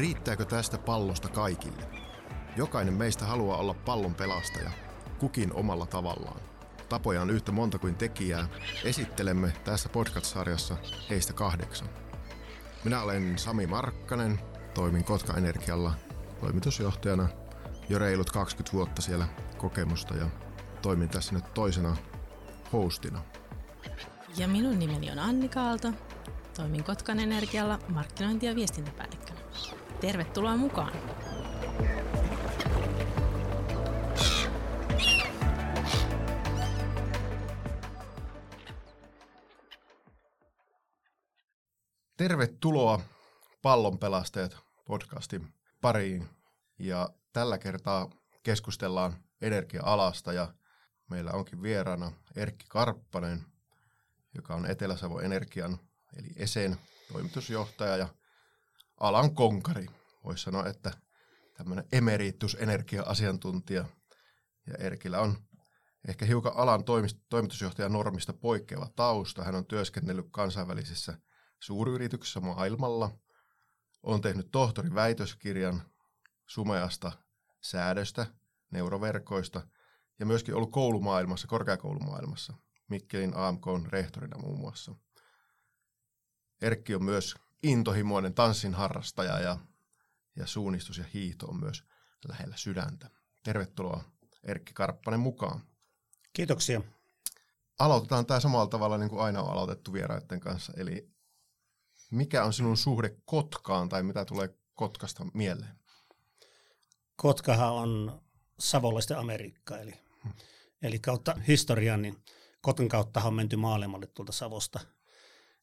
Riittääkö tästä pallosta kaikille? Jokainen meistä haluaa olla pallon pelastaja, kukin omalla tavallaan. Tapoja on yhtä monta kuin tekijää. Esittelemme tässä podcast-sarjassa heistä kahdeksan. Minä olen Sami Markkanen, toimin Kotka Energialla toimitusjohtajana jo reilut 20 vuotta siellä kokemusta ja toimin tässä nyt toisena hostina. Ja minun nimeni on Annika Aalto. Toimin Kotkan Energialla markkinointi- ja. Tervetuloa mukaan! Tervetuloa Pallonpelastajat podcastin pariin. Ja tällä kertaa keskustellaan energia-alasta ja meillä onkin vieraana Erkki Karppanen, joka on Etelä-Savon Energian eli ESEN toimitusjohtaja ja alan konkari. Voisi sanoa, että tämmöinen emeritus-energia-asiantuntija. Ja Erkillä on ehkä hiukan alan toimitusjohtajan normista poikkeava tausta. Hän on työskennellyt kansainvälisissä suuryrityksissä maailmalla. On tehnyt tohtorin väitöskirjan sumeasta säädöstä, neuroverkoista ja myöskin ollut koulumaailmassa, korkeakoulumaailmassa, Mikkelin AMK on rehtorina muun muassa. Erkki on myös intohimoinen tanssin harrastaja ja, ja suunnistus ja hiihto on myös lähellä sydäntä. Tervetuloa Erkki Karppanen mukaan. Kiitoksia. Aloitetaan tämä samalla tavalla niin kuin aina on aloitettu vieraiden kanssa. Eli mikä on sinun suhde Kotkaan tai mitä tulee Kotkasta mieleen? Kotkahan on savolaisten Amerikka, eli, eli kautta historian, niin Kotkan kautta on menty maailmalle tuolta Savosta.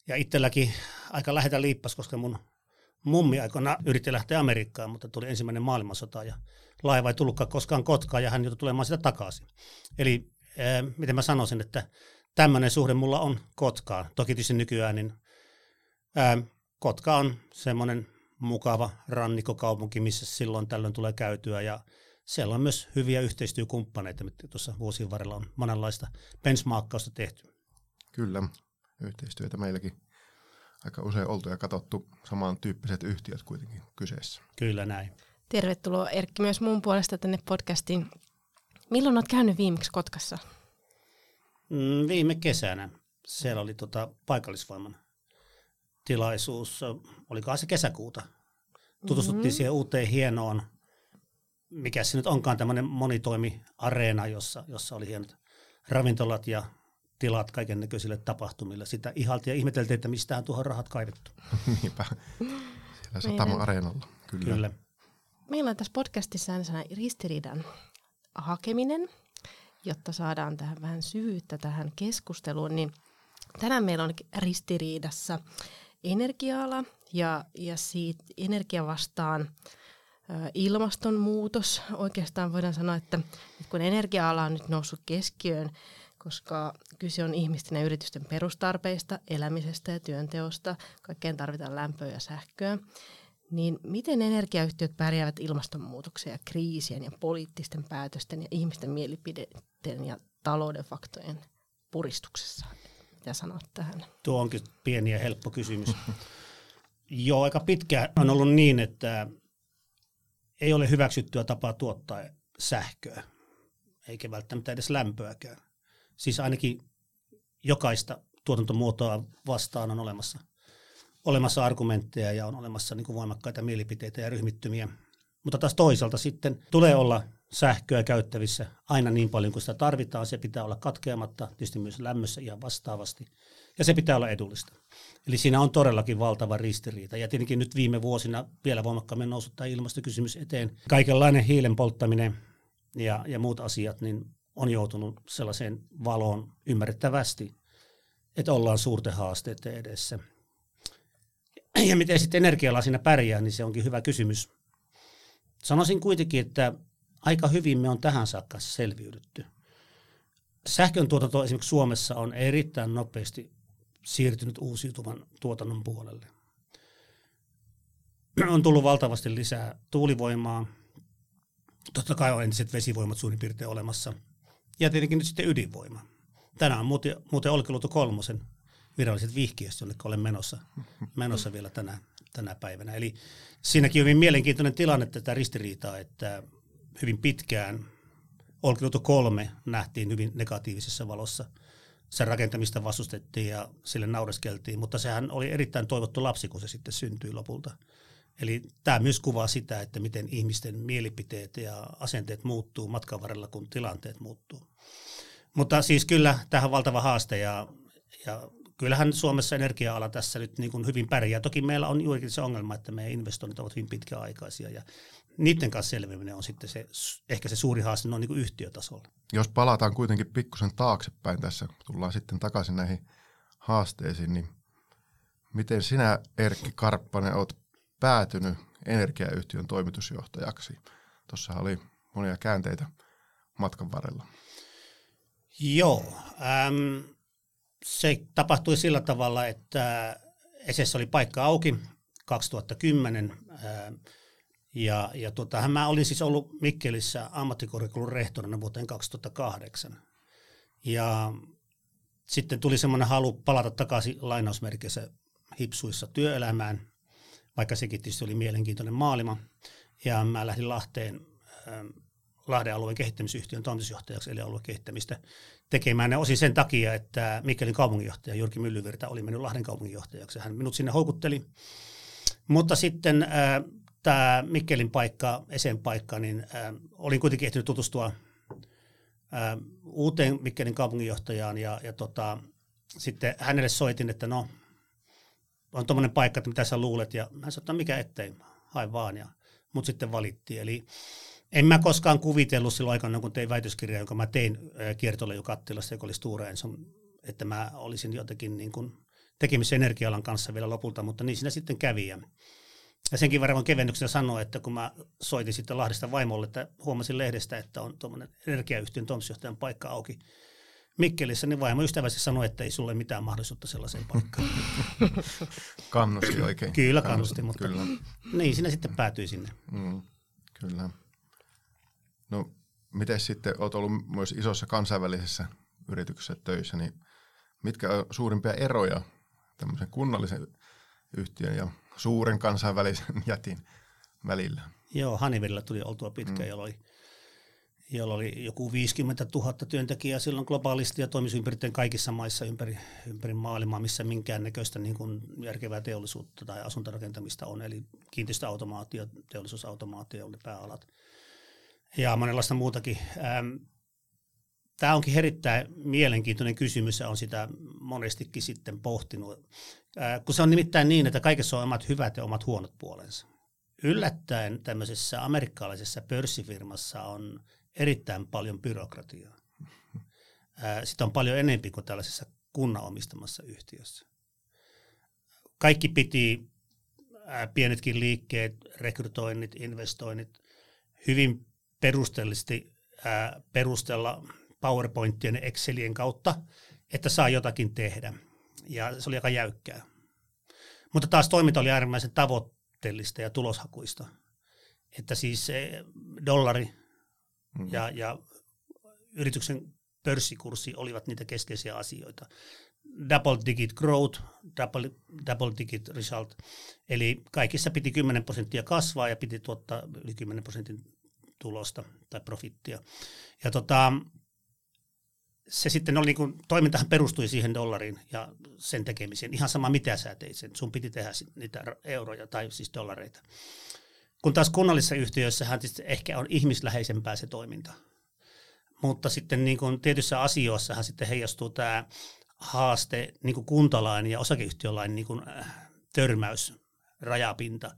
Ja itselläkin aika lähetä liippas, koska mun mummi aikana yritti lähteä Amerikkaan, mutta tuli ensimmäinen maailmansota ja laiva ei tullutkaan koskaan Kotkaan ja hän joutui tulemaan sitä takaisin. Eli äh, miten mä sanoisin, että tämmöinen suhde mulla on Kotkaan. Toki tietysti nykyään niin äh, Kotka on semmoinen mukava rannikkokaupunki, missä silloin tällöin tulee käytyä ja siellä on myös hyviä yhteistyökumppaneita, mitä tuossa vuosien varrella on monenlaista benchmarkkausta tehty. Kyllä, yhteistyötä meilläkin aika usein oltu ja katsottu samantyyppiset yhtiöt kuitenkin kyseessä. Kyllä näin. Tervetuloa Erkki myös mun puolesta tänne podcastiin. Milloin olet käynyt viimeksi Kotkassa? Mm, viime kesänä. Siellä oli tota paikallisvoiman tilaisuus, olikohan se kesäkuuta. Tutustuttiin mm-hmm. siihen uuteen hienoon, mikä se nyt onkaan tämmöinen monitoimi-areena, jossa, jossa oli hienot ravintolat ja tilat kaiken näköisille tapahtumille. Sitä ihaltiin ja ihmeteltiin, että mistä tuohon rahat kaivettu. Niinpä. Siellä satama-areenalla. Kyllä. Kyllä. Meillä on tässä podcastissa aina ristiriidan hakeminen, jotta saadaan tähän vähän syvyyttä tähän keskusteluun. Niin tänään meillä on ristiriidassa energia-ala ja, ja siitä energia vastaan ilmastonmuutos. Oikeastaan voidaan sanoa, että kun energia-ala on nyt noussut keskiöön, koska kyse on ihmisten ja yritysten perustarpeista, elämisestä ja työnteosta, kaikkeen tarvitaan lämpöä ja sähköä, niin miten energiayhtiöt pärjäävät ilmastonmuutoksen ja kriisien ja poliittisten päätösten ja ihmisten mielipiteiden ja talouden faktojen puristuksessa? Mitä sanot tähän? Tuo onkin pieni ja helppo kysymys. Joo, aika pitkä on ollut niin, että ei ole hyväksyttyä tapaa tuottaa sähköä, eikä välttämättä edes lämpöäkään. Siis ainakin jokaista tuotantomuotoa vastaan on olemassa, olemassa argumentteja ja on olemassa niin kuin voimakkaita mielipiteitä ja ryhmittymiä. Mutta taas toisaalta sitten tulee olla sähköä käyttävissä aina niin paljon kuin sitä tarvitaan. Se pitää olla katkeamatta, tietysti myös lämmössä ihan vastaavasti. Ja se pitää olla edullista. Eli siinä on todellakin valtava ristiriita. Ja tietenkin nyt viime vuosina vielä voimakkaammin noussut tämä ilmastokysymys eteen. Kaikenlainen hiilen polttaminen ja, ja muut asiat niin on joutunut sellaiseen valoon ymmärrettävästi, että ollaan suurten haasteiden edessä. Ja miten sitten energialla siinä pärjää, niin se onkin hyvä kysymys. Sanoisin kuitenkin, että aika hyvin me on tähän saakka selviydytty. Sähkön tuotanto esimerkiksi Suomessa on erittäin nopeasti siirtynyt uusiutuvan tuotannon puolelle. On tullut valtavasti lisää tuulivoimaa. Totta kai on entiset vesivoimat suurin piirtein olemassa. Ja tietenkin nyt sitten ydinvoima. Tänään on muuten, muuten Olkiluoto kolmosen viralliset vihkiöstä, jonne olen menossa, menossa vielä tänään. tänä päivänä. Eli siinäkin on hyvin mielenkiintoinen tilanne tätä ristiriitaa, että hyvin pitkään Olkiluoto 3 nähtiin hyvin negatiivisessa valossa. Sen rakentamista vastustettiin ja sille naureskeltiin, mutta sehän oli erittäin toivottu lapsi, kun se sitten syntyi lopulta. Eli tämä myös kuvaa sitä, että miten ihmisten mielipiteet ja asenteet muuttuu matkan varrella, kun tilanteet muuttuu. Mutta siis kyllä tähän valtava haaste ja, ja kyllähän Suomessa energia-ala tässä nyt niin kuin hyvin pärjää. Toki meillä on juurikin se ongelma, että meidän investoinnit ovat hyvin pitkäaikaisia ja niiden kanssa selviäminen on sitten se, ehkä se suuri haaste noin niin kuin yhtiötasolla. Jos palataan kuitenkin pikkusen taaksepäin tässä, tullaan sitten takaisin näihin haasteisiin, niin miten sinä Erkki Karppanen olet päätynyt energiayhtiön toimitusjohtajaksi? Tuossa oli monia käänteitä matkan varrella. Joo, äm, se tapahtui sillä tavalla, että Esessä oli paikka auki 2010. Ää, ja, ja tota, mä olin siis ollut Mikkelissä ammattikorkeakoulun rehtorina vuoteen 2008. Ja sitten tuli semmoinen halu palata takaisin lainausmerkeissä hipsuissa työelämään, vaikka sekin tietysti oli mielenkiintoinen maailma. Ja mä lähdin Lahteen Lahden alueen kehittämisyhtiön toimitusjohtajaksi, eli alueen kehittämistä tekemään. Ja osin sen takia, että Mikkelin kaupunginjohtaja Jyrki Myllyvirta oli mennyt Lahden kaupunginjohtajaksi. Hän minut sinne houkutteli. Mutta sitten äh, tämä Mikkelin paikka, Esen paikka, niin äh, olin kuitenkin ehtinyt tutustua äh, uuteen Mikkelin kaupunginjohtajaan ja, ja tota, sitten hänelle soitin, että no, on tuommoinen paikka, että mitä sä luulet, ja hän sanoi, että no, mikä ettei, hain vaan, mut sitten valittiin. Eli en mä koskaan kuvitellut silloin aikana, kun tein väitöskirjaa, jonka mä tein kiertolaju Kattilassa, joka oli Stura Enson, että mä olisin jotenkin niin kuin tekemisen energialan kanssa vielä lopulta, mutta niin siinä sitten kävi. Ja, ja senkin verran kevennyksenä sanoa, että kun mä soitin sitten Lahdesta vaimolle, että huomasin lehdestä, että on tuommoinen energiayhtiön toimitusjohtajan paikka auki Mikkelissä, niin vaimo ystävästi sanoi, että ei sulle mitään mahdollisuutta sellaiseen paikkaan. kannusti oikein. Kyllä kannusti, mutta kyllä. niin sinä sitten päätyi sinne. Mm, kyllä. No, miten sitten olet ollut myös isossa kansainvälisessä yrityksessä töissä, niin mitkä on suurimpia eroja tämmöisen kunnallisen yhtiön ja suuren kansainvälisen jätin välillä? Joo, Hanivilla tuli oltua pitkään, mm. jolloin, jolla oli joku 50 000 työntekijää silloin globaalisti ja toimisi ympäri kaikissa maissa ympäri, ympäri maailmaa, missä minkäännäköistä niin kuin järkevää teollisuutta tai asuntorakentamista on, eli kiinteistöautomaatio, teollisuusautomaatio oli pääalat ja monenlaista muutakin. Tämä onkin erittäin mielenkiintoinen kysymys ja on sitä monestikin sitten pohtinut, kun se on nimittäin niin, että kaikessa on omat hyvät ja omat huonot puolensa. Yllättäen tämmöisessä amerikkalaisessa pörssifirmassa on erittäin paljon byrokratiaa. Sitä on paljon enemmän kuin tällaisessa kunnan omistamassa yhtiössä. Kaikki piti, pienetkin liikkeet, rekrytoinnit, investoinnit, hyvin perusteellisesti ää, perustella PowerPointien ja Excelien kautta, että saa jotakin tehdä. Ja se oli aika jäykkää. Mutta taas toiminta oli äärimmäisen tavoitteellista ja tuloshakuista. Että siis dollari mm-hmm. ja, ja yrityksen pörssikurssi olivat niitä keskeisiä asioita. Double digit growth, double, double digit result. Eli kaikissa piti 10 prosenttia kasvaa ja piti tuottaa yli 10 prosentin tulosta tai profittia. Ja tota, se sitten oli niin kuin, toimintahan perustui siihen dollariin ja sen tekemiseen. Ihan sama mitä sä teit sen, sun piti tehdä niitä euroja tai siis dollareita. Kun taas kunnallisissa yhtiöissähän ehkä on ihmisläheisempää se toiminta. Mutta sitten niin kuin tietyissä asioissahan sitten heijastuu tämä haaste, niin kuin kuntalain ja osakeyhtiölain niin kuin, äh, törmäys, rajapinta,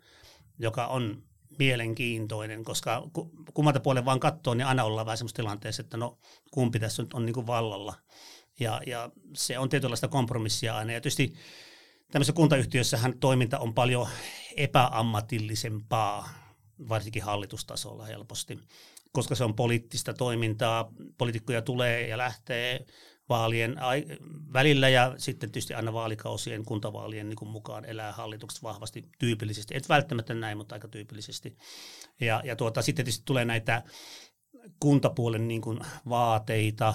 joka on mielenkiintoinen, koska kummalta puolen vaan katsoo, niin aina ollaan vähän semmoisessa tilanteessa, että no kumpi tässä nyt on niin kuin vallalla. Ja, ja se on tietynlaista kompromissia aina. Ja tietysti tämmöisessä kuntayhtiössähän toiminta on paljon epäammatillisempaa, varsinkin hallitustasolla helposti, koska se on poliittista toimintaa, poliitikkoja tulee ja lähtee, vaalien välillä ja sitten tietysti aina vaalikausien, kuntavaalien niin kuin mukaan elää hallitukset vahvasti tyypillisesti. Et välttämättä näin, mutta aika tyypillisesti. Ja, ja tuota, sitten tietysti tulee näitä kuntapuolen niin kuin vaateita,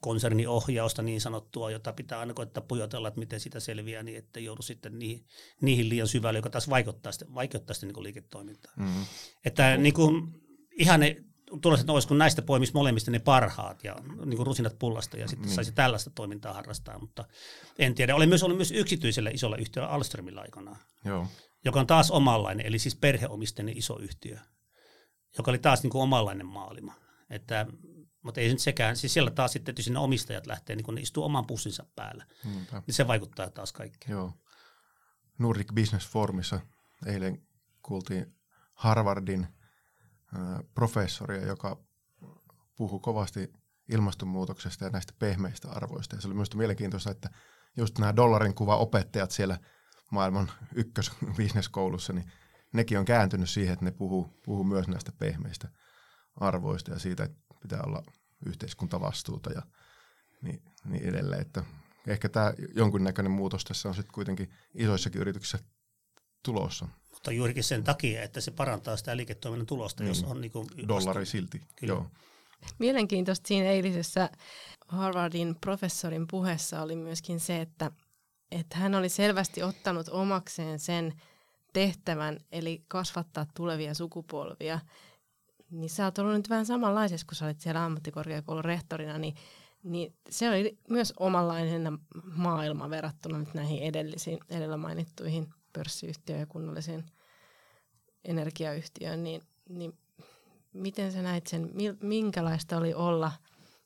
konserniohjausta niin sanottua, jota pitää aina koittaa pujotella, että miten sitä selviää, niin että joudu sitten niihin, niihin liian syvälle, joka taas vaikuttaa sitten, vaikeuttaa sitten niin liiketoimintaa. Mm-hmm. Että niin kuin, ihan ne tuloiset olisi, kun näistä poimisi molemmista ne parhaat ja niin kuin rusinat pullasta ja sitten mm. saisi tällaista toimintaa harrastaa, mutta en tiedä. Olen myös ollut myös yksityisellä isolla yhtiöllä Alströmillä aikanaan, Joo. joka on taas omanlainen, eli siis perheomisteinen iso yhtiö, joka oli taas niin kuin omanlainen maailma. Että mutta ei nyt sekään, siis siellä taas sitten sinne omistajat lähtee, niin kun ne istuu oman pussinsa päällä, Niinpä. niin se vaikuttaa taas kaikkeen. Joo. Nordic Business Forumissa eilen kuultiin Harvardin professoria, joka puhui kovasti ilmastonmuutoksesta ja näistä pehmeistä arvoista. Ja se oli myös mielenkiintoista, että just nämä dollarin kuva opettajat siellä maailman ykkös koulussa, niin nekin on kääntynyt siihen, että ne puhuu, puhuu myös näistä pehmeistä arvoista ja siitä, että pitää olla yhteiskuntavastuuta ja niin, niin edelleen. Että ehkä tämä jonkunnäköinen muutos tässä on sitten kuitenkin isoissakin yrityksissä tulossa. Mutta juurikin sen takia, että se parantaa sitä liiketoiminnan tulosta, niin. jos on niin kuin Dollari vastu- silti, Kyllä. joo. Mielenkiintoista siinä eilisessä Harvardin professorin puheessa oli myöskin se, että, että hän oli selvästi ottanut omakseen sen tehtävän, eli kasvattaa tulevia sukupolvia niin sä oot ollut nyt vähän samanlaisessa, kun sä olit siellä ammattikorkeakoulun rehtorina, niin, niin se oli myös omanlainen maailma verrattuna nyt näihin edellisiin, edellä mainittuihin pörssiyhtiöihin ja kunnallisiin energiayhtiöön, niin, niin miten sä näit sen, minkälaista oli olla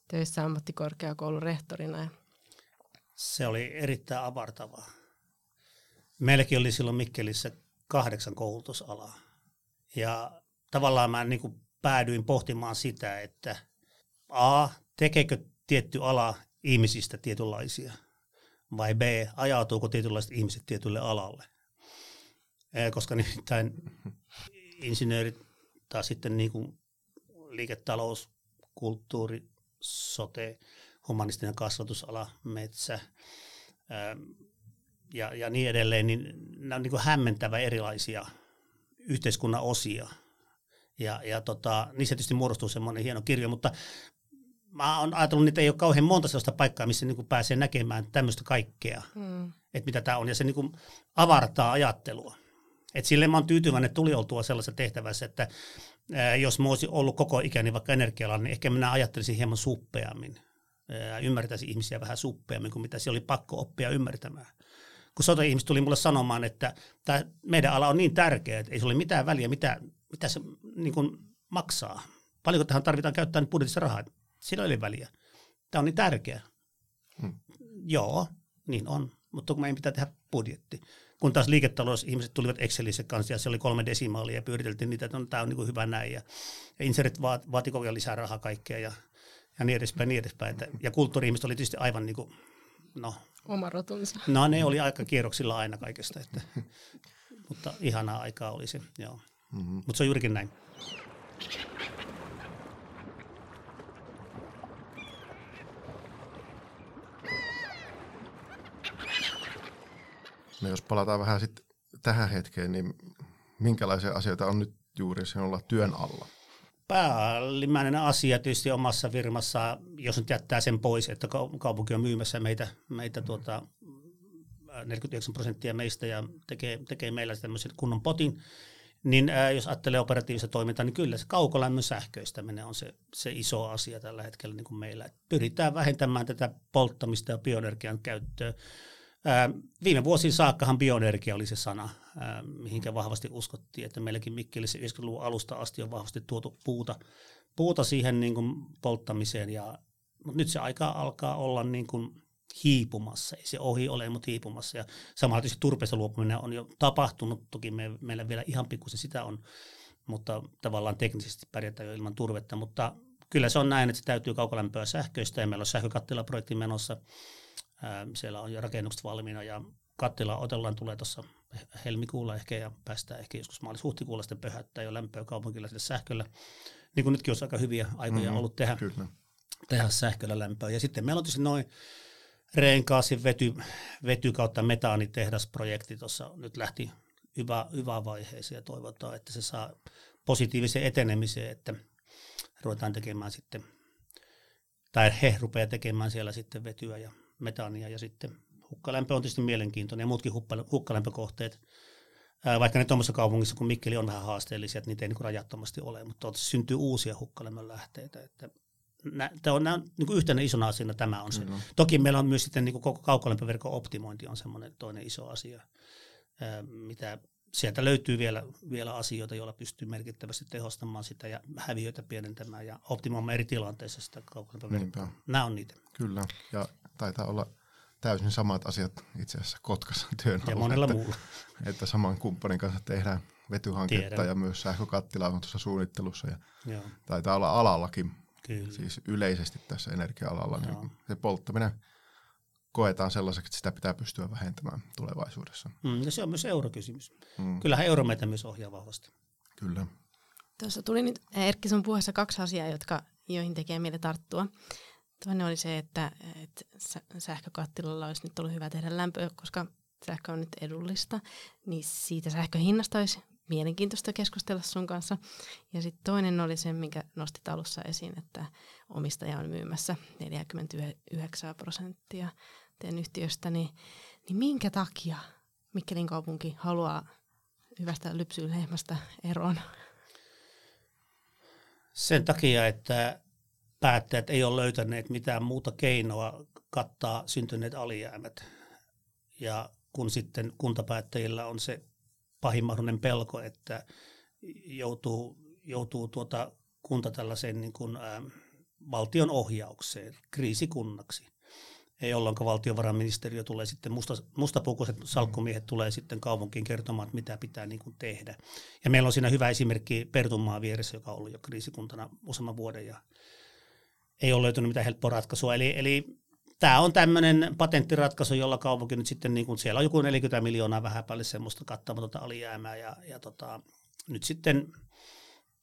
töissä ammattikorkeakoulun rehtorina? Se oli erittäin avartavaa. Meilläkin oli silloin Mikkelissä kahdeksan koulutusalaa. Ja tavallaan mä niin kuin päädyin pohtimaan sitä, että A, tekeekö tietty ala ihmisistä tietynlaisia, vai B, ajautuuko tietynlaiset ihmiset tietylle alalle. Koska nimittäin insinöörit tai sitten niin kuin liiketalous, kulttuuri, sote, humanistinen kasvatusala, metsä ja, ja niin edelleen, niin nämä on niin kuin hämmentävä erilaisia yhteiskunnan osia – ja, ja tota, niissä tietysti muodostuu semmoinen hieno kirjo, mutta mä oon ajatellut, että ei ole kauhean monta sellaista paikkaa, missä niin pääsee näkemään tämmöistä kaikkea, mm. että mitä tämä on, ja se niin avartaa ajattelua. Et sille mä oon tyytyväinen, että tuli oltua sellaisessa tehtävässä, että ää, jos mä olisin ollut koko ikäni vaikka energialalla, niin ehkä minä ajattelisin hieman suppeammin. Ää, ymmärtäisin ihmisiä vähän suppeammin kuin mitä se oli pakko oppia ymmärtämään. Kun sote-ihmiset tuli mulle sanomaan, että tämä meidän ala on niin tärkeä, että ei se ole mitään väliä, mitä mitä se niin kuin maksaa. Paljonko tähän tarvitaan käyttää budjetissa rahaa? Sillä ei ole väliä. Tämä on niin tärkeä. Hmm. Joo, niin on. Mutta kun meidän pitää tehdä budjetti. Kun taas liiketalous, ihmiset tulivat Excelissä kanssa ja se oli kolme desimaalia ja pyöriteltiin niitä, että on, tämä on niin kuin hyvä näin. Ja, ja inserit vaat, vaati koko ajan lisää rahaa kaikkea ja, ja niin edespäin, niin edespäin. Että, ja kulttuuri-ihmiset oli tietysti aivan niin kuin, no. Oma rotunsa. No ne oli aika kierroksilla aina kaikesta. Että, mutta ihanaa aikaa oli se, joo. Mm-hmm. Mutta se on juurikin näin. No jos palataan vähän sitten tähän hetkeen, niin minkälaisia asioita on nyt juuri sinulla työn alla? Päällimmäinen asia tietysti omassa firmassa, jos nyt jättää sen pois, että kaupunki on myymässä meitä, meitä tuota, 49 prosenttia meistä ja tekee, tekee meillä tämmöisen kunnon potin, niin ää, jos ajattelee operatiivista toimintaa, niin kyllä se kaukolämmön sähköistäminen on se, se iso asia tällä hetkellä niin kuin meillä. Et pyritään vähentämään tätä polttamista ja bioenergian käyttöä. Viime vuosiin saakkahan bioenergia oli se sana, mihinkä vahvasti uskottiin, että meilläkin Mikkelissä 90-luvun alusta asti on vahvasti tuotu puuta, puuta siihen niin kuin polttamiseen. Ja, mutta nyt se aika alkaa olla niin kuin hiipumassa. Ei se ohi ole, mutta hiipumassa. Ja samalla tietysti turpeesta luopuminen on jo tapahtunut. Toki me, meillä vielä ihan pikkusen sitä on, mutta tavallaan teknisesti pärjätään jo ilman turvetta. Mutta kyllä se on näin, että se täytyy kaukolämpöä sähköistä ja meillä on sähkökattilaprojekti menossa. Siellä on jo rakennukset valmiina ja kattila otellaan tulee tuossa helmikuulla ehkä ja päästään ehkä joskus maalis-huhtikuulla sitten pöhättää jo lämpöä kaupunkilla sille sähköllä. Niin kuin nytkin olisi aika hyviä aikoja mm-hmm, ollut tehdä, kyllä. tehdä sähköllä lämpöä. Ja sitten meillä on tietysti noin Reenkaasin vety, vety kautta metaanitehdasprojekti tuossa nyt lähti hyvä, hyvä vaiheeseen ja toivotaan, että se saa positiivisen etenemisen, että ruvetaan tekemään sitten, tai he rupeaa tekemään siellä sitten vetyä ja metaania ja sitten hukkalämpö on tietysti mielenkiintoinen ja muutkin hukkalämpökohteet, vaikka ne tuommoisessa kaupungissa kuin Mikkeli on vähän haasteellisia, että niitä ei niin rajattomasti ole, mutta syntyy uusia hukkalämmön lähteitä. Että tämä on, on niin yhtenä isona asiana tämä on se. Mm-hmm. Toki meillä on myös sitten niin koko kaukolämpöverkon optimointi on semmoinen toinen iso asia, mitä sieltä löytyy vielä, vielä asioita, joilla pystyy merkittävästi tehostamaan sitä ja häviöitä pienentämään ja optimoimaan eri tilanteissa sitä kaukolämpöverkkoa. Nämä on niitä. Kyllä, ja taitaa olla täysin samat asiat itse asiassa Kotkassa työn Ja monella että, muulla. Että saman kumppanin kanssa tehdään vetyhanketta Tiedän. ja myös sähkökattila on tuossa suunnittelussa ja Joo. taitaa olla alallakin, Kyllä. siis yleisesti tässä energia-alalla, niin se polttaminen koetaan sellaiseksi, että sitä pitää pystyä vähentämään tulevaisuudessa. Mm, ja se on myös eurokysymys. Mm. Kyllähän euro meitä myös ohjaa vahvasti. Kyllä. Tuossa tuli nyt Erkki sun puheessa kaksi asiaa, jotka, joihin tekee mieli tarttua. Toinen oli se, että, että sähkökattilalla olisi nyt ollut hyvä tehdä lämpöä, koska sähkö on nyt edullista, niin siitä sähköhinnasta olisi mielenkiintoista keskustella sun kanssa. Ja sitten toinen oli se, minkä nostit alussa esiin, että omistaja on myymässä 49 prosenttia teidän yhtiöstä, niin, niin minkä takia Mikkelin kaupunki haluaa hyvästä lypsylehmästä eroon? Sen takia, että päättäjät ei ole löytäneet mitään muuta keinoa kattaa syntyneet alijäämät. Ja kun sitten kuntapäättäjillä on se pahin mahdollinen pelko, että joutuu, joutuu tuota kunta tällaiseen niin kuin, ä, valtion ohjaukseen, kriisikunnaksi, jolloin valtiovarainministeriö tulee sitten, musta, mustapukuiset salkkumiehet tulee sitten kaupunkiin kertomaan, että mitä pitää niin kuin tehdä. Ja meillä on siinä hyvä esimerkki Pertunmaa vieressä, joka on ollut jo kriisikuntana useamman vuoden ja ei ole löytynyt mitään helppoa ratkaisua. Eli, eli tämä on tämmöinen patenttiratkaisu, jolla kaupunki nyt sitten, niin kuin siellä on joku 40 miljoonaa vähän päälle semmoista kattamatonta alijäämää ja, ja tota, nyt sitten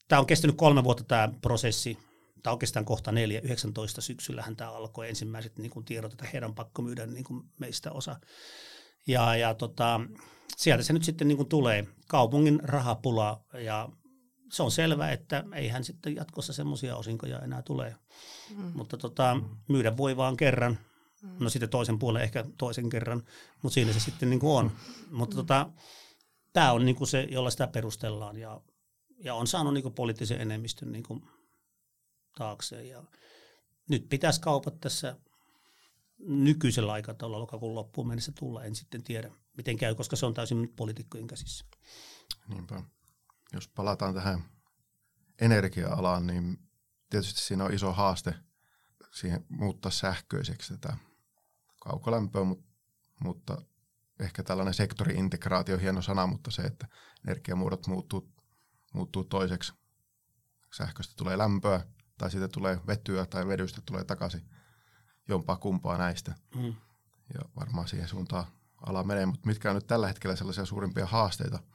tämä on kestänyt kolme vuotta tämä prosessi, tai oikeastaan kohta neljä, 19 syksyllähän tämä alkoi ensimmäiset niin kuin tiedot, että heidän on pakko myydä niin kuin meistä osa. Ja, ja tota, sieltä se nyt sitten niin kuin tulee, kaupungin rahapula ja se on selvää, että eihän sitten jatkossa semmoisia osinkoja enää tule. Mm. Mutta tota, myydä voi vaan kerran. No sitten toisen puolen ehkä toisen kerran, mutta siinä se sitten niin kuin on. Mutta tota, tämä on niin kuin se, jolla sitä perustellaan ja, ja on saanut niin kuin poliittisen enemmistön niin kuin taakse. Ja nyt pitäisi kaupat tässä nykyisellä aikataululla lokakuun loppuun mennessä tulla. En sitten tiedä, miten käy, koska se on täysin poliitikkojen käsissä. Niinpä jos palataan tähän energia-alaan, niin tietysti siinä on iso haaste siihen muuttaa sähköiseksi tätä kaukolämpöä, mutta, mutta ehkä tällainen sektoriintegraatio on hieno sana, mutta se, että energiamuodot muuttuu, muuttuu toiseksi. Sähköstä tulee lämpöä tai siitä tulee vetyä tai vedystä tulee takaisin jompaa kumpaa näistä. Mm. Ja varmaan siihen suuntaan ala menee, mutta mitkä on nyt tällä hetkellä sellaisia suurimpia haasteita –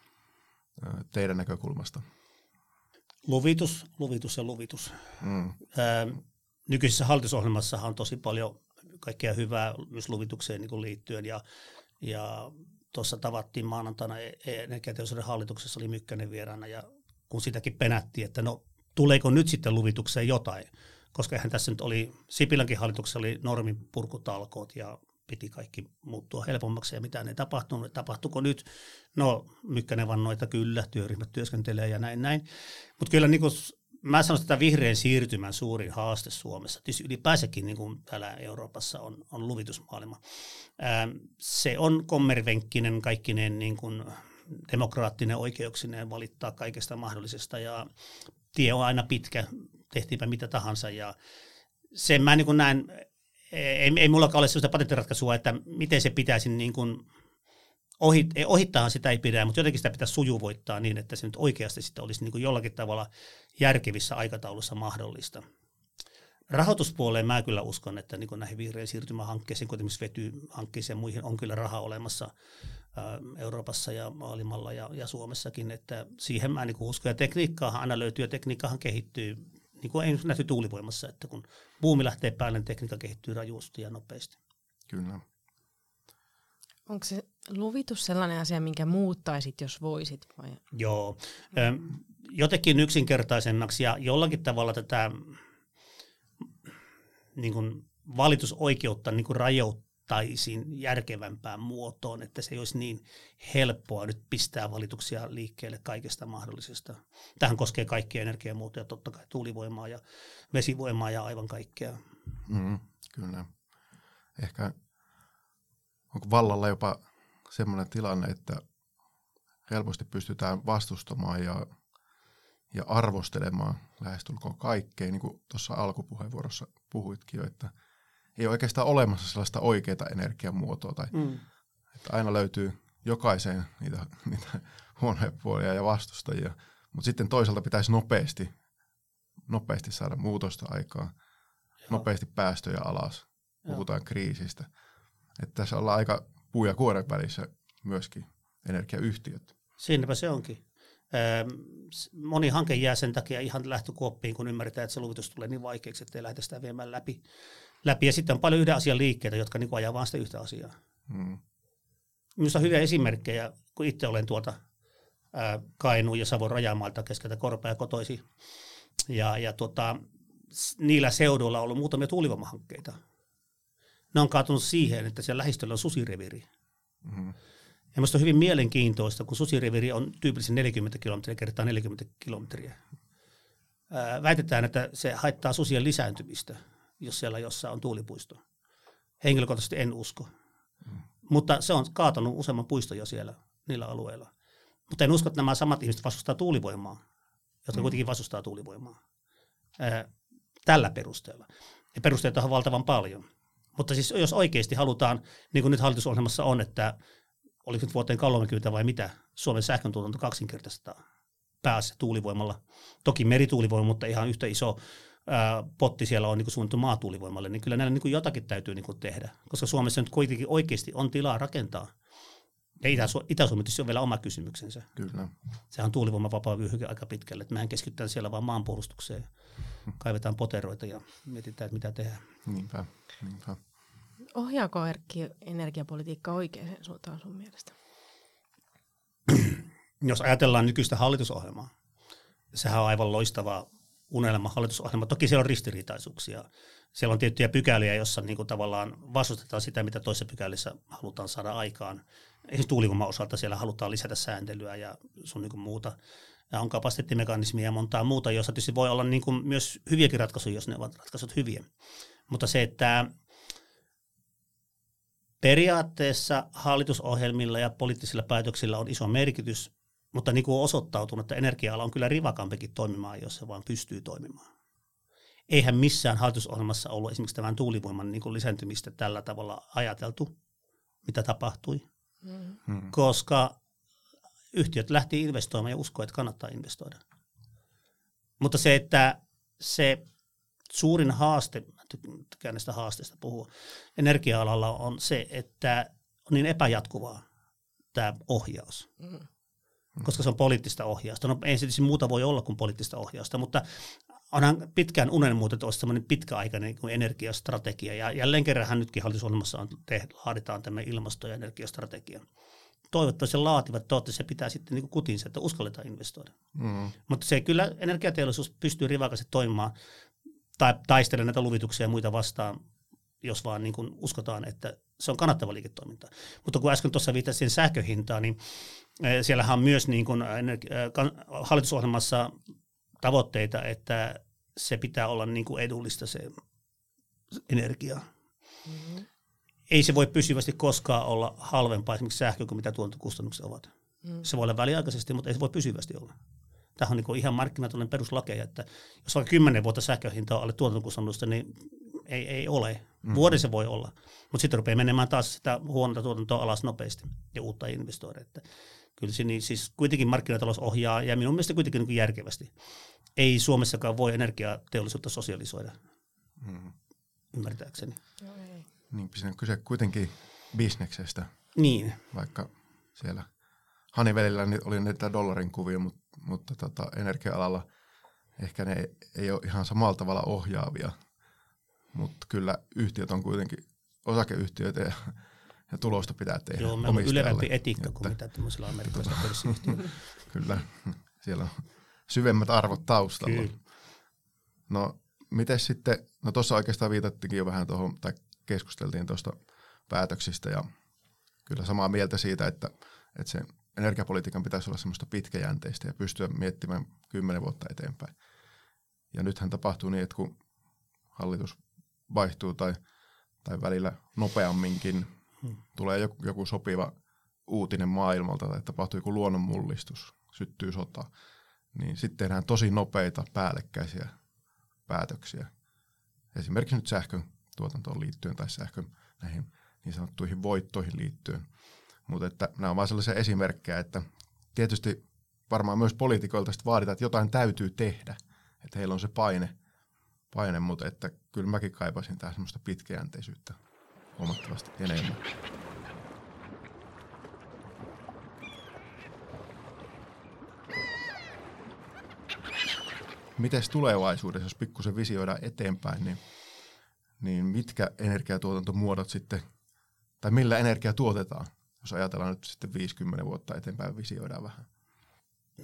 teidän näkökulmasta? Luvitus, luvitus ja luvitus. Mm. Ää, nykyisessä hallitusohjelmassahan on tosi paljon kaikkea hyvää myös luvitukseen niin kuin liittyen ja, ja tuossa tavattiin maanantaina e- e- energiateollisuuden hallituksessa oli Mykkänen vieraana ja kun sitäkin penättiin, että no tuleeko nyt sitten luvitukseen jotain, koska eihän tässä nyt oli, Sipilänkin hallituksessa oli normin purkutalkoot ja piti kaikki muuttua helpommaksi ja mitä ne tapahtunut. Tapahtuko nyt? No Mykkänen vannoi, että kyllä, työryhmät työskentelee ja näin näin. Mutta kyllä niin kuin, mä sanoisin, että vihreän siirtymän suurin haaste Suomessa, tietysti ylipäänsäkin niin kuin täällä Euroopassa on, on luvitusmaailma. Ää, se on kommervenkkinen kaikkinen niin kuin demokraattinen oikeuksineen valittaa kaikesta mahdollisesta ja tie on aina pitkä, tehtiinpä mitä tahansa ja sen mä niin näen ei, ei mullakaan ole sellaista patenttiratkaisua, että miten se pitäisi niin kuin ohit, ohittaa sitä ei pidä, mutta jotenkin sitä pitäisi sujuvoittaa niin, että se nyt oikeasti sitten olisi niin kuin jollakin tavalla järkevissä aikataulussa mahdollista. Rahoituspuoleen mä kyllä uskon, että niin näihin vihreän siirtymähankkeisiin, kuten esimerkiksi vetyhankkeisiin ja muihin, on kyllä raha olemassa Euroopassa ja maailmalla ja, ja Suomessakin, että siihen mä niin uskon. Ja tekniikkaahan aina löytyy ja tekniikkaahan kehittyy niin kuin ei nähty tuulivoimassa, että kun buumi lähtee päälle, niin tekniikka kehittyy rajusti ja nopeasti. Kyllä. Onko se luvitus sellainen asia, minkä muuttaisit, jos voisit? Vai? Joo. jotenkin yksinkertaisemmaksi ja jollakin tavalla tätä niin kuin valitusoikeutta niin kuin rajoittaisin järkevämpään muotoon, että se ei olisi niin helppoa nyt pistää valituksia liikkeelle kaikesta mahdollisesta. Tähän koskee kaikkia energiamuotoja, totta kai tuulivoimaa ja vesivoimaa ja aivan kaikkea. Mm, kyllä. Ehkä onko vallalla jopa sellainen tilanne, että helposti pystytään vastustamaan ja, ja arvostelemaan lähestulkoon kaikkea, niin kuin tuossa alkupuheenvuorossa puhuitkin jo, että ei ole oikeastaan olemassa sellaista oikeaa energiamuotoa, tai mm. että aina löytyy jokaiseen niitä, niitä huonoja puolia ja vastustajia, mutta sitten toisaalta pitäisi nopeasti, nopeasti saada muutosta aikaa, Joo. nopeasti päästöjä alas, puhutaan Joo. kriisistä. Että tässä ollaan aika puu- ja kuoren välissä myöskin energiayhtiöt. Siinäpä se onkin. Moni hanke jää sen takia ihan lähtökuoppiin, kun ymmärretään, että se luvitus tulee niin vaikeaksi, että ei lähdetä sitä viemään läpi. läpi. Ja sitten on paljon yhden asian liikkeitä, jotka niin ajaa vain sitä yhtä asiaa. Hmm. Minusta on hyviä esimerkkejä, kun itse olen tuolta Kainuun ja Savon rajamaalta keskeltä Korpea kotoisi. Ja, ja tuota, niillä seuduilla on ollut muutamia tuulivoimahankkeita. Ne on kaatunut siihen, että siellä lähistöllä on susireviri. Mm-hmm. Ja minusta on hyvin mielenkiintoista, kun susireviri on tyypillisesti 40 kilometriä kertaa 40 kilometriä. Väitetään, että se haittaa susien lisääntymistä, jos siellä jossain on tuulipuisto. Henkilökohtaisesti en usko. Mm. Mutta se on kaatanut useamman puiston jo siellä niillä alueilla. Mutta en usko, että nämä samat ihmiset vastustaa tuulivoimaa, jotka mm. kuitenkin vastustaa tuulivoimaa. Ää, tällä perusteella. Ja perusteita on valtavan paljon. Mutta siis jos oikeasti halutaan, niin kuin nyt hallitusohjelmassa on, että oliko nyt vuoteen 30 vai mitä, Suomen sähköntuotanto kaksinkertaistaa päässä tuulivoimalla. Toki merituulivoima, mutta ihan yhtä iso ää, potti siellä on niin suunnittu maatuulivoimalle, niin kyllä näillä niin kuin jotakin täytyy niin kuin tehdä, koska Suomessa nyt kuitenkin oikeasti on tilaa rakentaa. Ja Itä-Su- Itä-Suomi on vielä oma kysymyksensä. Kyllä. Sehän on tuulivoimavapaa vyöhyke aika pitkälle. Että mehän keskitytään siellä vain maanpuolustukseen. Kaivetaan poteroita ja mietitään, että mitä tehdään. Niinpä, niinpä. Ohjaako Erkki energiapolitiikka oikeaan suuntaan sun mielestä? Jos ajatellaan nykyistä hallitusohjelmaa, sehän on aivan loistava unelma hallitusohjelma. Toki siellä on ristiriitaisuuksia. Siellä on tiettyjä pykäliä, joissa niin kuin tavallaan vastustetaan sitä, mitä toisessa pykälissä halutaan saada aikaan. Esimerkiksi tuulivoiman osalta siellä halutaan lisätä sääntelyä ja sun niin kuin muuta. Ja on kapasiteettimekanismia ja montaa muuta, joissa tietysti voi olla niin kuin myös hyviäkin ratkaisuja, jos ne ovat ratkaisut hyviä. Mutta se, että Periaatteessa hallitusohjelmilla ja poliittisilla päätöksillä on iso merkitys, mutta niin kuin on osoittautunut, että energia-ala on kyllä rivakampikin toimimaan, jos se vaan pystyy toimimaan. Eihän missään hallitusohjelmassa ollut esimerkiksi tämän tuulivoiman niin kuin lisääntymistä tällä tavalla ajateltu, mitä tapahtui, mm. koska yhtiöt lähti investoimaan ja uskoi, että kannattaa investoida. Mutta se, että se suurin haaste, tykkään näistä haasteista puhua, energia-alalla on se, että on niin epäjatkuvaa tämä ohjaus. Mm. Koska se on poliittista ohjausta. No ei se muuta voi olla kuin poliittista ohjausta, mutta onhan pitkään unen muuta, että olisi semmoinen pitkäaikainen niin energiastrategia. Ja jälleen kerran nytkin hallitusohjelmassa on tehty, laaditaan tämä ilmasto- ja energiastrategia. Toivottavasti se laativat, toivottavasti se pitää sitten niin kutinsa, että uskalletaan investoida. Mm. Mutta se kyllä energiateollisuus pystyy rivakasti toimimaan tai taistele näitä luvituksia ja muita vastaan, jos vaan niin kuin uskotaan, että se on kannattava liiketoiminta. Mutta kun äsken tuossa viittasin sähköhintaan, niin eh, siellähän on myös niin kuin eh, hallitusohjelmassa tavoitteita, että se pitää olla niin kuin edullista se energia. Mm-hmm. Ei se voi pysyvästi koskaan olla halvempaa esimerkiksi sähkö kuin mitä tuontokustannukset ovat. Mm. Se voi olla väliaikaisesti, mutta ei se voi pysyvästi olla. Tämä on niin ihan markkinatalouden peruslakeja, että jos vaikka kymmenen vuotta sähköhinta on alle tuotantokustannusta, niin ei, ei ole. Mm. Vuoden se voi olla, mutta sitten rupeaa menemään taas sitä huonota tuotantoa alas nopeasti ja uutta investoida. Että kyllä se niin, siis kuitenkin markkinatalous ohjaa ja minun mielestä kuitenkin niin järkevästi. Ei Suomessakaan voi energiateollisuutta sosialisoida, mm. ymmärtääkseni. No Niin, siinä on kyse kuitenkin bisneksestä. Niin. Vaikka siellä Hanivelillä oli näitä dollarin kuvia, mutta mutta tota, energia-alalla ehkä ne ei ole ihan samalla tavalla ohjaavia, mutta kyllä yhtiöt on kuitenkin osakeyhtiöitä ja, ja tulosta pitää tehdä Joo, meillä on ylevämpi etiikka että, kuin mitä tämmöisillä amerikkalaisilla pörssiyhtiöillä. kyllä, siellä on syvemmät arvot taustalla. Kyllä. No, miten sitten, no tuossa oikeastaan viitattikin jo vähän tuohon, tai keskusteltiin tuosta päätöksistä ja kyllä samaa mieltä siitä, että, että se energiapolitiikan pitäisi olla semmoista pitkäjänteistä ja pystyä miettimään kymmenen vuotta eteenpäin. Ja nythän tapahtuu niin, että kun hallitus vaihtuu tai, tai välillä nopeamminkin hmm. tulee joku, joku sopiva uutinen maailmalta tai tapahtuu joku luonnonmullistus, syttyy sota, niin sitten tehdään tosi nopeita päällekkäisiä päätöksiä. Esimerkiksi nyt sähkön tuotantoon liittyen tai sähkön näihin niin sanottuihin voittoihin liittyen. Mutta että nämä ovat vain sellaisia esimerkkejä, että tietysti varmaan myös poliitikoilta vaaditaan, että jotain täytyy tehdä, että heillä on se paine, paine mutta että kyllä mäkin kaipasin tähän semmoista pitkäjänteisyyttä huomattavasti enemmän. Miten tulevaisuudessa, jos pikkusen visioidaan eteenpäin, niin, niin mitkä energiatuotantomuodot sitten, tai millä energia tuotetaan, jos ajatellaan nyt sitten 50 vuotta eteenpäin, visioidaan vähän?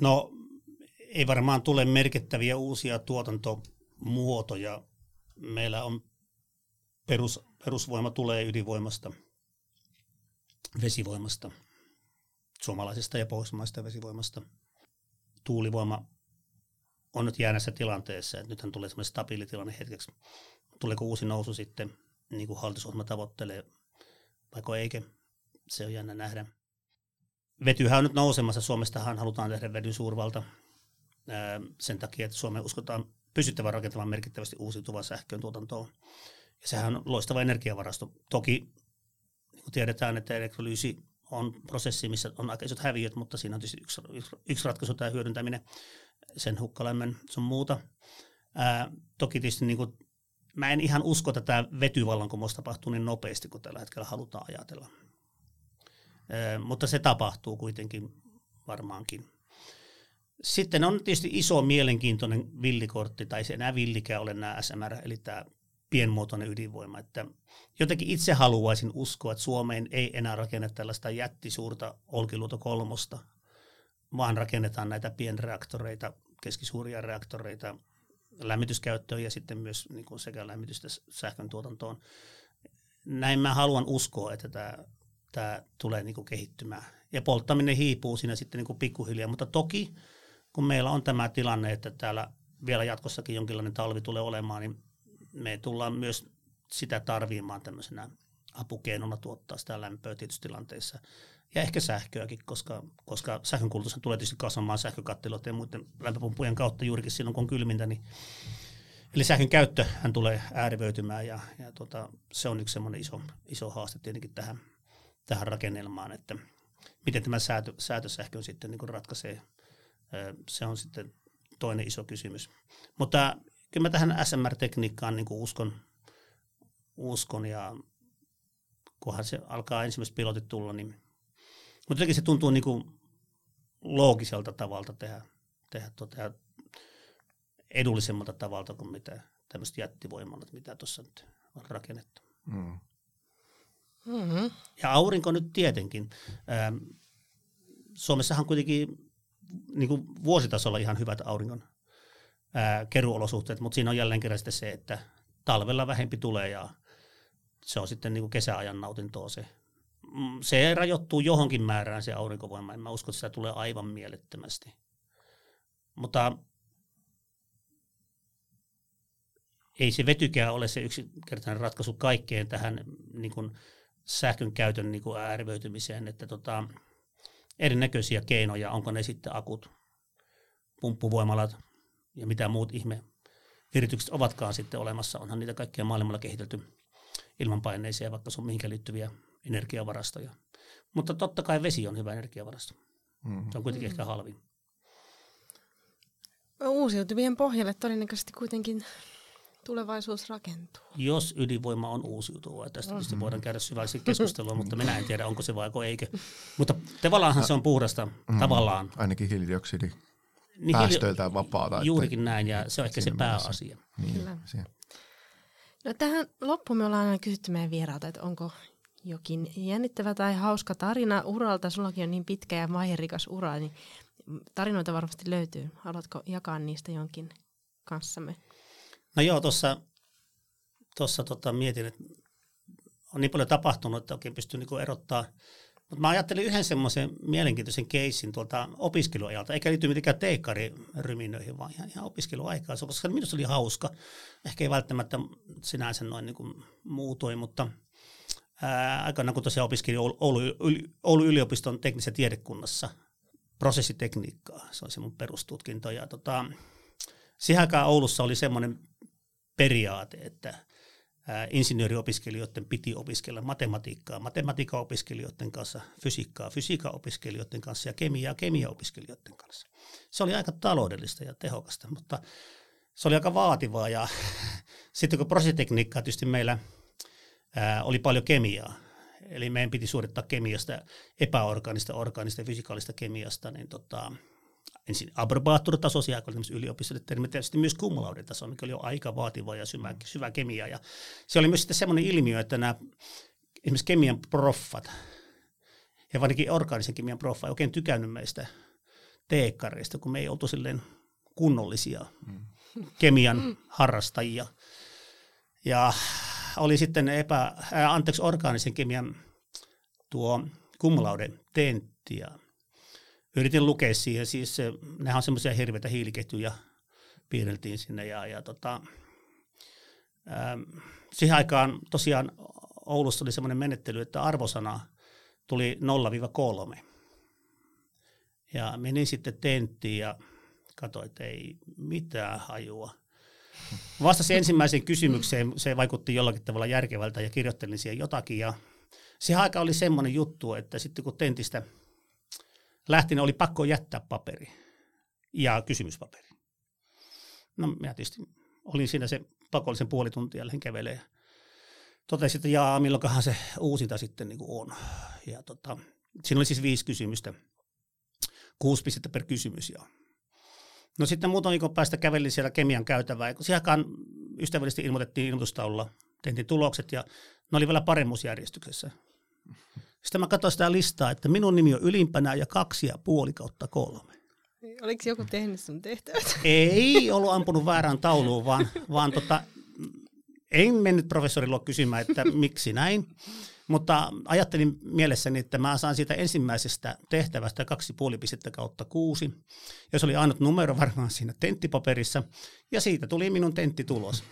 No ei varmaan tule merkittäviä uusia tuotantomuotoja. Meillä on perus, perusvoima tulee ydinvoimasta, vesivoimasta, suomalaisesta ja pohjoismaista vesivoimasta. Tuulivoima on nyt jäänässä tilanteessa, että nythän tulee semmoinen stabiili tilanne hetkeksi. Tuleeko uusi nousu sitten, niin kuin hallitusohjelma tavoittelee, vaikka eikä, se on jännä nähdä. Vetyhän on nyt nousemassa, Suomestahan halutaan tehdä vedyn suurvalta sen takia, että Suomeen uskotaan pysyttävän rakentamaan merkittävästi uusiutuvaa sähkön tuotantoa. Ja sehän on loistava energiavarasto. Toki niin kuin tiedetään, että elektrolyysi on prosessi, missä on aika isot häviöt, mutta siinä on tietysti yksi, yksi, yksi ratkaisu tämä hyödyntäminen sen hukkalämmön sun muuta. Ää, toki tietysti niin kuin, mä en ihan usko, että tämä vetyvallankumous tapahtuu niin nopeasti kuin tällä hetkellä halutaan ajatella. Ää, mutta se tapahtuu kuitenkin varmaankin. Sitten on tietysti iso mielenkiintoinen villikortti, tai se enää villikään ole nämä SMR, eli tämä pienmuotoinen ydinvoima. Että jotenkin itse haluaisin uskoa, että Suomeen ei enää rakenneta tällaista jättisuurta Olkiluoto kolmosta, vaan rakennetaan näitä pienreaktoreita, keskisuuria reaktoreita lämmityskäyttöön ja sitten myös niin kuin sekä lämmitystä sähkön tuotantoon. Näin mä haluan uskoa, että tämä, tämä tulee niin kuin kehittymään. Ja polttaminen hiipuu siinä sitten niin kuin pikkuhiljaa, mutta toki kun meillä on tämä tilanne, että täällä vielä jatkossakin jonkinlainen talvi tulee olemaan, niin me tullaan myös sitä tarvimaan tämmöisenä apukeinona tuottaa sitä lämpöä tietyissä tilanteissa ja ehkä sähköäkin, koska, koska sähkön kulutus tulee tietysti kasvamaan sähkökattiloiden ja muiden lämpöpumppujen kautta juurikin silloin, kun on kylmintä. Niin, eli sähkön käyttö hän tulee äärivöitymään ja, ja tota, se on yksi semmoinen iso, iso haaste tietenkin tähän, tähän rakennelmaan, että miten tämä säätö, säätösähkö sitten niin ratkaisee. Se on sitten toinen iso kysymys. Mutta kyllä mä tähän SMR-tekniikkaan niin uskon, uskon ja kunhan se alkaa ensimmäiset pilotit tulla, niin mutta jotenkin se tuntuu niin kuin loogiselta tavalta tehdä, tehdä, tehdä edullisemmalta tavalta kuin mitä tämmöiset jättivoimalat, mitä tuossa nyt on rakennettu. Mm. Mm-hmm. Ja aurinko nyt tietenkin. Ähm, Suomessahan kuitenkin niin kuin vuositasolla ihan hyvät auringon ää, keruolosuhteet, mutta siinä on jälleen kerran sitten se, että talvella vähempi tulee ja se on sitten niin kuin kesäajan nautintoa se se rajoittuu johonkin määrään se aurinkovoima. En mä usko, että sitä tulee aivan mielettömästi. Mutta ei se vetykään ole se yksinkertainen ratkaisu kaikkeen tähän niin kuin sähkön käytön niin kuin äärivöitymiseen, että tota, erinäköisiä keinoja, onko ne sitten akut, pumppuvoimalat ja mitä muut ihme viritykset ovatkaan sitten olemassa. Onhan niitä kaikkia maailmalla kehitelty ilmanpaineisia, vaikka se on mihinkä liittyviä energiavarastoja. Mutta totta kai vesi on hyvä energiavarasto. Mm-hmm. Se on kuitenkin mm-hmm. ehkä halvin. Uusiutuvien pohjalle todennäköisesti kuitenkin tulevaisuus rakentuu. Jos ydinvoima on uusiutuvaa, tästä tietysti mm-hmm. voidaan käydä syvällisesti keskustelua, mutta minä en tiedä, onko se vai eikö. Mutta tavallaanhan se on puhdasta, mm, tavallaan. Ainakin hiilidioksidi niin päästöiltään vapaata. Juurikin näin, ja se on ehkä se pääasia. Niin, no tähän loppuun me ollaan aina kysytty meidän vieraalta, että onko jokin jännittävä tai hauska tarina uralta, sullakin on niin pitkä ja vaiherikas ura, niin tarinoita varmasti löytyy. Haluatko jakaa niistä jonkin kanssamme? No joo, tuossa tossa, tota, mietin, että on niin paljon tapahtunut, että oikein pystyy niinku erottaa. Mutta mä ajattelin yhden semmoisen mielenkiintoisen keissin tuolta opiskeluajalta, eikä liity mitenkään teikkariryminöihin, vaan ihan, ihan opiskeluaikaa, koska minusta oli hauska. Ehkä ei välttämättä sinänsä noin niin kuin muutoin, mutta aikana kun tosiaan opiskelin Oulu, Oulu, yliopiston teknisessä tiedekunnassa prosessitekniikkaa, se on se mun perustutkinto. Ja tota, siihen Oulussa oli semmoinen periaate, että insinööriopiskelijoiden piti opiskella matematiikkaa matematiikan opiskelijoiden kanssa, fysiikkaa fysiikan opiskelijoiden kanssa ja kemiaa kemian opiskelijoiden kanssa. Se oli aika taloudellista ja tehokasta, mutta se oli aika vaativaa ja sitten kun prosessitekniikkaa tietysti meillä ää, oli paljon kemiaa, eli meidän piti suorittaa kemiasta, epäorgaanista, orgaanista ja fysikaalista kemiasta, niin tota, ensin abbrebaattoritasoisia, joka oli yliopistolle termi, tietysti myös kumulauditaso, mikä oli jo aika vaativa ja syvä, syvä kemia. Ja se oli myös sitten semmoinen ilmiö, että nämä esimerkiksi kemian proffat, ja varsinkin orgaanisen kemian proffa, ei oikein tykännyt meistä teekkareista, kun me ei oltu silleen kunnollisia mm. kemian harrastajia. Ja oli sitten epä, ää, anteeksi, orgaanisen kemian tuo kumulauden tentti, ja yritin lukea siihen, siis nehän on semmoisia hirveitä hiiliketjuja, piirreltiin sinne ja, ja tota, ähm, siihen aikaan tosiaan Oulussa oli semmoinen menettely, että arvosana tuli 0-3. Ja menin sitten tenttiin ja katsoin, että ei mitään hajua. Vastasin ensimmäiseen kysymykseen, se vaikutti jollakin tavalla järkevältä ja kirjoittelin siihen jotakin. Ja siihen aika oli semmoinen juttu, että sitten kun tentistä – lähti, niin oli pakko jättää paperi ja kysymyspaperi. No minä tietysti olin siinä se pakollisen puoli tuntia lähdin kävelemään. Totesin, että jaa, milloinkohan se uusinta sitten niin on. Ja tota, siinä oli siis viisi kysymystä, kuusi pistettä per kysymys. Ja. No sitten muutaman viikon päästä kävelin siellä kemian käytävää, kun siihen ystävällisesti ilmoitettiin ilmoitustaululla, tehtiin tulokset ja ne oli vielä paremmuusjärjestyksessä. Sitten mä katsoin sitä listaa, että minun nimi on ylimpänä ja kaksi ja puoli kautta kolme. Oliko joku tehnyt sun tehtävät? Ei ollut ampunut väärään tauluun, vaan, vaan tota, en mennyt professorille kysymään, että miksi näin. Mutta ajattelin mielessäni, että mä saan siitä ensimmäisestä tehtävästä kaksi puoli pistettä kautta kuusi. Ja se oli ainut numero varmaan siinä tenttipaperissa. Ja siitä tuli minun tenttitulos.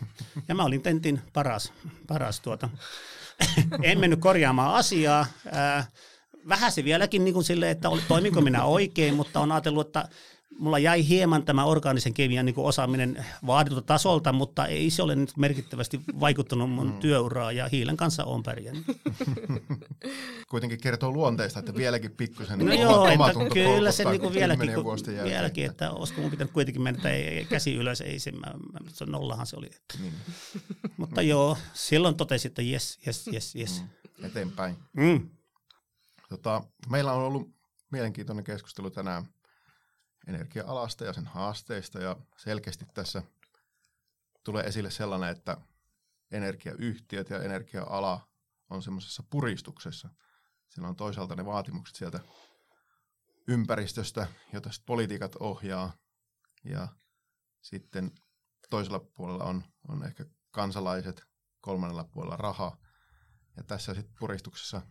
Ja mä olin tentin paras, paras tuota, en mennyt korjaamaan asiaa. vähän se vieläkin niin kuin sille, että toiminko minä oikein, mutta on ajatellut, että mulla jäi hieman tämä orgaanisen kemian niin osaaminen vaaditulta tasolta, mutta ei se ole nyt merkittävästi vaikuttanut mun mm. työuraa ja hiilen kanssa on pärjännyt. Kuitenkin kertoo luonteesta, että vieläkin pikkusen no niin joo, että kyllä se niin vieläkin, kun, vieläkin, että olisiko mun pitänyt kuitenkin mennä ei, käsi ylös, ei se, mä, mä, se nollahan se oli. Että. Niin. mutta joo, silloin totesin, että jes, jes, jes, jes. Mm. Eteenpäin. Mm. Tota, meillä on ollut mielenkiintoinen keskustelu tänään energia-alasta ja sen haasteista ja selkeästi tässä tulee esille sellainen, että energiayhtiöt ja energia-ala on semmoisessa puristuksessa. Sillä on toisaalta ne vaatimukset sieltä ympäristöstä, jota politiikat ohjaa, ja sitten toisella puolella on, on ehkä kansalaiset, kolmannella puolella raha, ja tässä sitten puristuksessa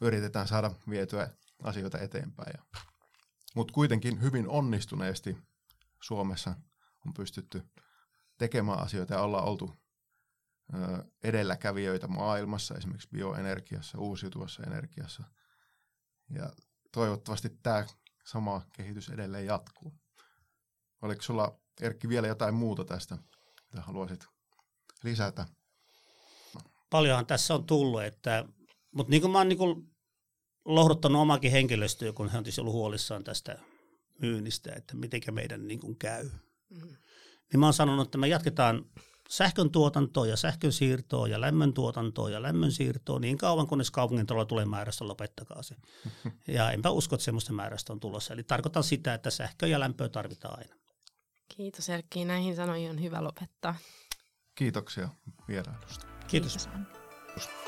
yritetään saada vietyä asioita eteenpäin. Ja mutta kuitenkin hyvin onnistuneesti Suomessa on pystytty tekemään asioita ja ollaan oltu edelläkävijöitä maailmassa, esimerkiksi bioenergiassa, uusiutuvassa energiassa. Ja toivottavasti tämä sama kehitys edelleen jatkuu. Oliko sulla, Erkki, vielä jotain muuta tästä, mitä haluaisit lisätä? Paljonhan tässä on tullut, että, mutta niin kuin mä oon niin kuin lohduttanut omakin henkilöstöä, kun hän on ollut huolissaan tästä myynnistä, että miten meidän niin kuin käy. Mm. Niin mä oon sanonut, että me jatketaan sähkön tuotantoa ja sähkön siirtoa ja lämmön tuotantoa ja lämmön siirtoa niin kauan, kunnes kaupungin talolla tulee määrästä, lopettakaa se. Ja enpä usko, että semmoista määrästä on tulossa. Eli tarkoitan sitä, että sähköä ja lämpöä tarvitaan aina. Kiitos Erkki, näihin sanoihin on hyvä lopettaa. Kiitoksia vierailusta. Kiitos. Kiitos.